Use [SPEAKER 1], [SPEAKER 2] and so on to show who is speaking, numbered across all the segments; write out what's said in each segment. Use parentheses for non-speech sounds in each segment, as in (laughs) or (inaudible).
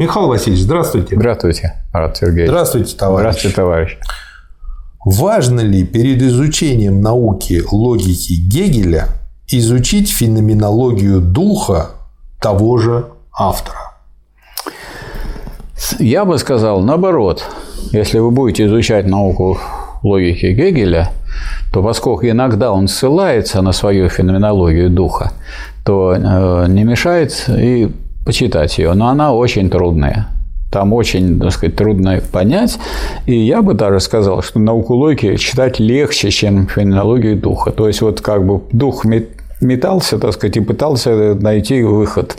[SPEAKER 1] Михаил Васильевич, здравствуйте.
[SPEAKER 2] Здравствуйте, Марат Сергеевич.
[SPEAKER 1] Здравствуйте, товарищ.
[SPEAKER 2] Здравствуйте, товарищ.
[SPEAKER 1] Важно ли перед изучением науки логики Гегеля изучить феноменологию духа того же автора?
[SPEAKER 2] Я бы сказал наоборот. Если вы будете изучать науку логики Гегеля, то поскольку иногда он ссылается на свою феноменологию духа, то э, не мешает и почитать ее. Но она очень трудная. Там очень, так сказать, трудно понять. И я бы даже сказал, что науку логики читать легче, чем феноменологию духа. То есть, вот как бы дух метался, так сказать, и пытался найти выход.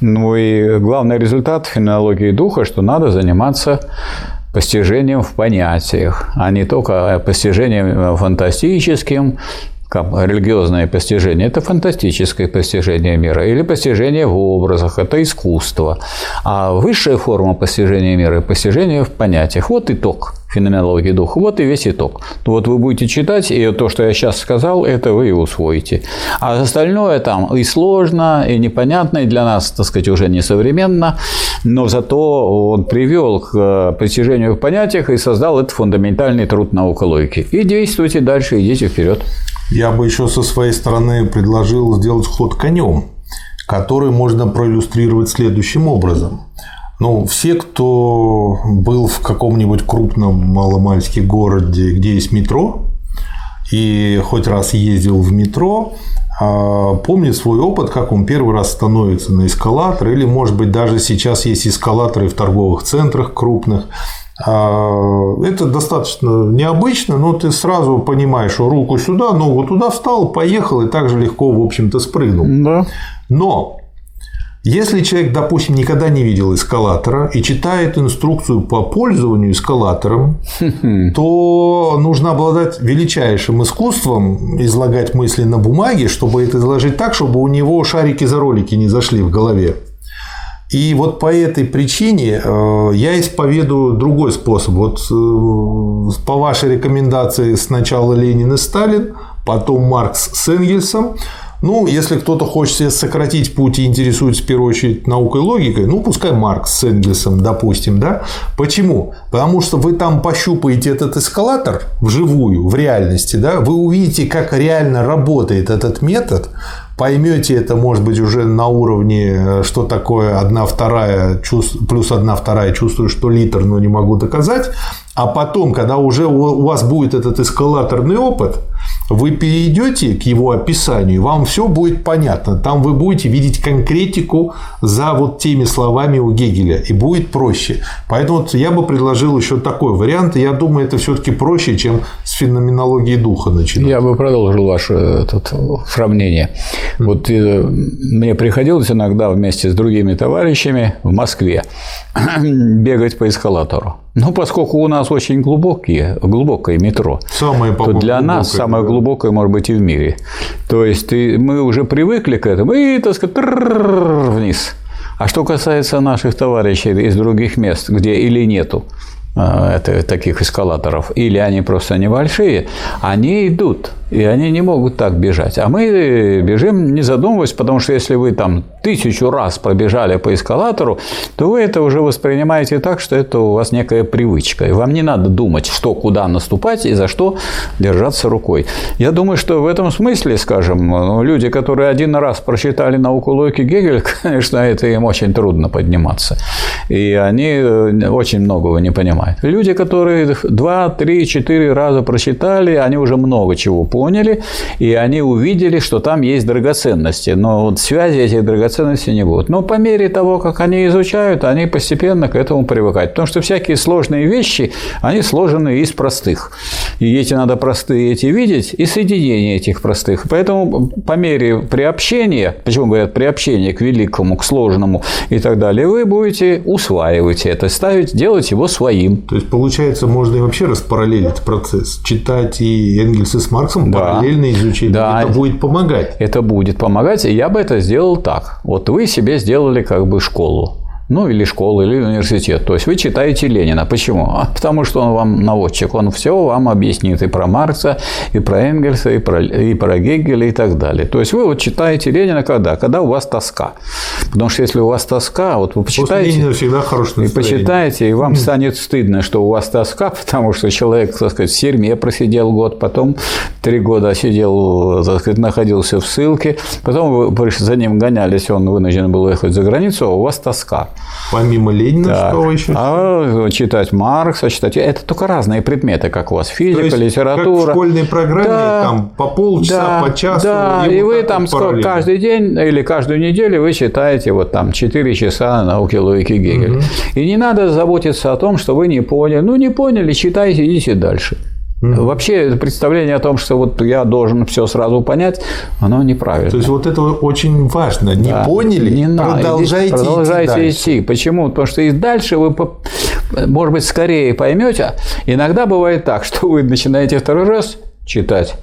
[SPEAKER 2] Ну и главный результат феноменологии духа, что надо заниматься постижением в понятиях, а не только постижением фантастическим, как религиозное постижение – это фантастическое постижение мира, или постижение в образах – это искусство. А высшая форма постижения мира – постижение в понятиях. Вот итог феноменологии духа. Вот и весь итог. Вот вы будете читать, и то, что я сейчас сказал, это вы и усвоите. А остальное там и сложно, и непонятно, и для нас, так сказать, уже несовременно, но зато он привел к постижению в понятиях и создал этот фундаментальный труд наука. И действуйте дальше, идите вперед.
[SPEAKER 1] Я бы еще со своей стороны предложил сделать ход конем, который можно проиллюстрировать следующим образом. Ну, все, кто был в каком-нибудь крупном маломальски городе, где есть метро, и хоть раз ездил в метро, а, помнит свой опыт, как он первый раз становится на эскалатор, или, может быть, даже сейчас есть эскалаторы в торговых центрах крупных, это достаточно необычно, но ты сразу понимаешь, что руку сюда, ногу туда встал, поехал и так же легко, в общем-то, спрыгнул. Да. Но если человек, допустим, никогда не видел эскалатора и читает инструкцию по пользованию эскалатором, то нужно обладать величайшим искусством излагать мысли на бумаге, чтобы это изложить так, чтобы у него шарики за ролики не зашли в голове. И вот по этой причине э, я исповедую другой способ. Вот э, по вашей рекомендации сначала Ленин и Сталин, потом Маркс с Энгельсом. Ну, если кто-то хочет себе сократить путь и интересуется в первую очередь наукой и логикой, ну, пускай Маркс с Энгельсом, допустим, да? Почему? Потому что вы там пощупаете этот эскалатор вживую, в реальности, да? Вы увидите, как реально работает этот метод, поймете это, может быть, уже на уровне, э, что такое одна вторая, плюс одна вторая, чувствую, что литр, но не могу доказать. А потом, когда уже у вас будет этот эскалаторный опыт, вы перейдете к его описанию, вам все будет понятно. Там вы будете видеть конкретику за вот теми словами у Гегеля, и будет проще. Поэтому вот я бы предложил еще такой вариант. Я думаю, это все-таки проще, чем с феноменологией духа начинать.
[SPEAKER 2] Я бы продолжил ваше это, сравнение. Вот э, мне приходилось иногда вместе с другими товарищами в Москве (clears throat) бегать по эскалатору. Ну, поскольку у нас очень глубокие, глубокое метро, самое, то для нас самое глубокое, может быть, и в мире. То есть мы уже привыкли к этому, и, так сказать, вниз. А что касается наших товарищей из других мест, где или нету это, таких эскалаторов, или они просто небольшие, они идут и они не могут так бежать. А мы бежим, не задумываясь, потому что если вы там тысячу раз пробежали по эскалатору, то вы это уже воспринимаете так, что это у вас некая привычка. И вам не надо думать, что куда наступать и за что держаться рукой. Я думаю, что в этом смысле, скажем, ну, люди, которые один раз прочитали науку логики Гегеля, (laughs) конечно, это им очень трудно подниматься. И они э, очень многого не понимают. Люди, которые два, три, четыре раза прочитали, они уже много чего поняли поняли, и они увидели, что там есть драгоценности. Но вот связи этих драгоценностей не будет. Но по мере того, как они изучают, они постепенно к этому привыкают. Потому что всякие сложные вещи, они сложены из простых. И эти надо простые эти видеть, и соединение этих простых. Поэтому по мере приобщения, почему говорят приобщение к великому, к сложному и так далее, вы будете усваивать это, ставить, делать его своим.
[SPEAKER 1] То есть, получается, можно и вообще распараллелить процесс. Читать и Энгельса с Марксом. Параллельно изучение. Да. Это будет помогать.
[SPEAKER 2] Это будет помогать. И я бы это сделал так. Вот вы себе сделали как бы школу ну или школу, или университет. То есть вы читаете Ленина. Почему? А потому что он вам наводчик, он все вам объяснит и про Маркса, и про Энгельса, и про, и про Гегеля и так далее. То есть вы вот читаете Ленина когда? Когда у вас тоска. Потому что если у вас тоска, вот вы почитаете,
[SPEAKER 1] Ленина всегда хорошее
[SPEAKER 2] и почитаете, и вам станет стыдно, что у вас тоска, (laughs) потому что человек, так сказать, в тюрьме просидел год, потом три года сидел, так сказать, находился в ссылке, потом вы за ним гонялись, он вынужден был ехать за границу, а у вас тоска.
[SPEAKER 1] Помимо Ленина, да. что еще?
[SPEAKER 2] А читать Маркса, читать... Это только разные предметы, как у вас. Физика,
[SPEAKER 1] То есть,
[SPEAKER 2] литература.
[SPEAKER 1] Как в школьной программе, да, там по полчаса,
[SPEAKER 2] да,
[SPEAKER 1] по часу.
[SPEAKER 2] Да, и, и вы там сколько, каждый день или каждую неделю вы читаете вот там 4 часа науки логики Гегеля. Угу. И не надо заботиться о том, что вы не поняли. Ну, не поняли, читайте, идите дальше. Mm-hmm. Вообще представление о том, что вот я должен все сразу понять, оно неправильно.
[SPEAKER 1] То есть вот это очень важно. Не
[SPEAKER 2] да.
[SPEAKER 1] поняли,
[SPEAKER 2] не
[SPEAKER 1] продолжайте,
[SPEAKER 2] надо, продолжайте
[SPEAKER 1] идти,
[SPEAKER 2] идти. Почему? Потому что и дальше вы, может быть, скорее поймете. Иногда бывает так, что вы начинаете второй раз читать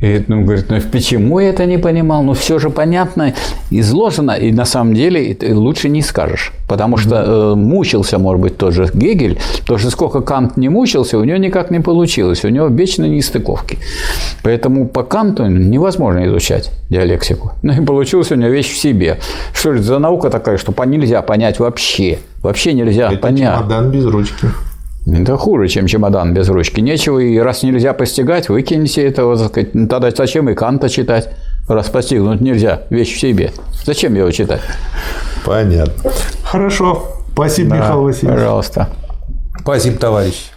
[SPEAKER 2] и ну, говорит, ну почему я это не понимал? Ну все же понятно, изложено, и на самом деле лучше не скажешь. Потому что э, мучился, может быть, тот же Гегель, потому что сколько Кант не мучился, у него никак не получилось, у него вечно нестыковки. Поэтому по Канту невозможно изучать диалектику. (laughs) Ну и получилась у него вещь в себе. Что это за наука такая, что нельзя понять вообще? Вообще нельзя
[SPEAKER 1] это
[SPEAKER 2] понять.
[SPEAKER 1] чемодан без ручки.
[SPEAKER 2] Это хуже, чем чемодан без ручки. Нечего, и раз нельзя постигать, выкиньте это. Вот, сказать, ну, тогда зачем и Канта читать? Раз постигнуть нельзя, вещь в себе. Зачем его читать?
[SPEAKER 1] Понятно. Хорошо. Спасибо, да, Михаил Васильевич.
[SPEAKER 2] Пожалуйста.
[SPEAKER 1] Спасибо, товарищ.